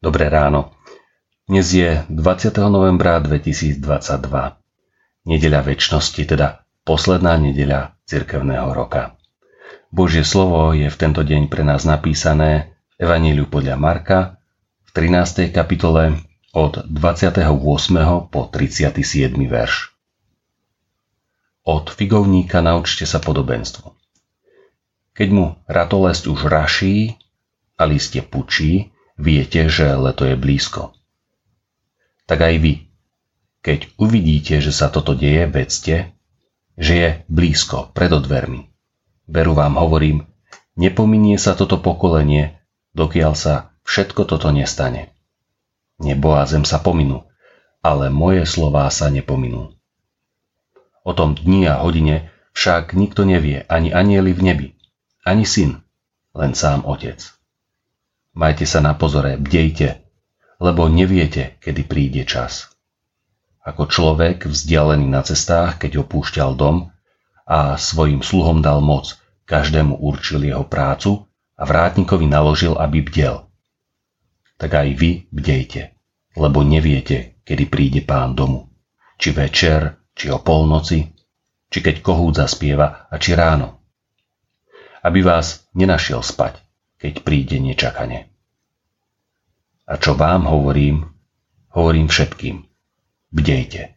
Dobré ráno. Dnes je 20. novembra 2022. Nedeľa väčšnosti, teda posledná nedeľa cirkevného roka. Božie slovo je v tento deň pre nás napísané v Evaníliu podľa Marka v 13. kapitole od 28. po 37. verš. Od figovníka naučte sa podobenstvo. Keď mu ratolesť už raší a listie pučí, viete, že leto je blízko. Tak aj vy, keď uvidíte, že sa toto deje, vedzte, že je blízko, pred odvermi. Veru vám hovorím, nepominie sa toto pokolenie, dokiaľ sa všetko toto nestane. Nebo a zem sa pominú, ale moje slová sa nepominú. O tom dni a hodine však nikto nevie, ani anieli v nebi, ani syn, len sám otec. Majte sa na pozore, bdejte, lebo neviete, kedy príde čas. Ako človek vzdialený na cestách, keď opúšťal dom a svojim sluhom dal moc, každému určil jeho prácu a vrátnikovi naložil, aby bdel. Tak aj vy bdejte, lebo neviete, kedy príde pán domu. Či večer, či o polnoci, či keď kohút zaspieva a či ráno. Aby vás nenašiel spať, keď príde nečakane. A čo vám hovorím, hovorím všetkým. Bdejte.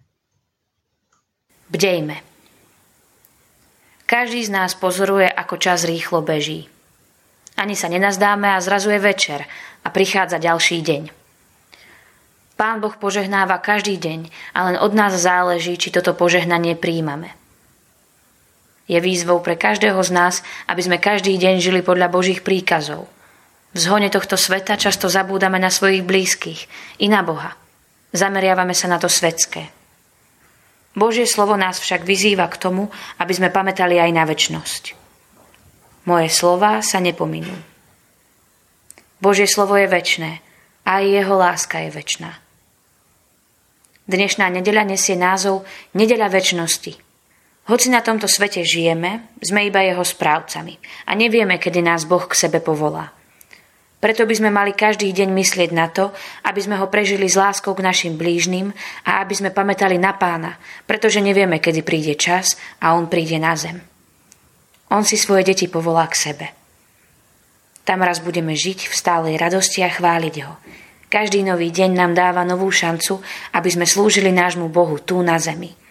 Bdejme. Každý z nás pozoruje, ako čas rýchlo beží. Ani sa nenazdáme a zrazu je večer a prichádza ďalší deň. Pán Boh požehnáva každý deň a len od nás záleží, či toto požehnanie príjmame. Je výzvou pre každého z nás, aby sme každý deň žili podľa Božích príkazov. V zhone tohto sveta často zabúdame na svojich blízkych i na Boha. Zameriavame sa na to svetské. Božie slovo nás však vyzýva k tomu, aby sme pamätali aj na väčnosť. Moje slova sa nepominú. Božie slovo je väčné aj jeho láska je väčná. Dnešná nedeľa nesie názov Nedeľa väčnosti – hoci na tomto svete žijeme, sme iba jeho správcami a nevieme, kedy nás Boh k sebe povolá. Preto by sme mali každý deň myslieť na to, aby sme ho prežili s láskou k našim blížnym a aby sme pamätali na pána, pretože nevieme, kedy príde čas a on príde na zem. On si svoje deti povolá k sebe. Tam raz budeme žiť v stálej radosti a chváliť ho. Každý nový deň nám dáva novú šancu, aby sme slúžili nášmu Bohu tu na zemi –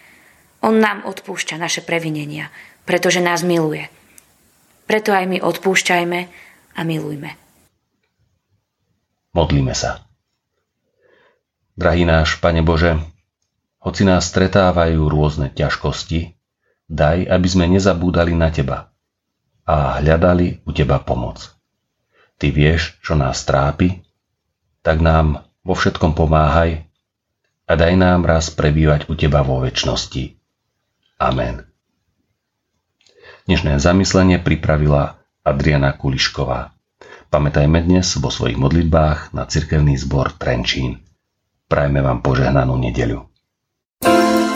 on nám odpúšťa naše previnenia, pretože nás miluje. Preto aj my odpúšťajme a milujme. Modlíme sa. Drahý náš Pane Bože, hoci nás stretávajú rôzne ťažkosti, daj, aby sme nezabúdali na Teba a hľadali u Teba pomoc. Ty vieš, čo nás trápi, tak nám vo všetkom pomáhaj a daj nám raz prebývať u Teba vo väčšnosti. Amen. Dnešné zamyslenie pripravila Adriana Kulišková. Pamätajme dnes vo svojich modlitbách na cirkevný zbor Trenčín. Prajme vám požehnanú nedeľu. thank you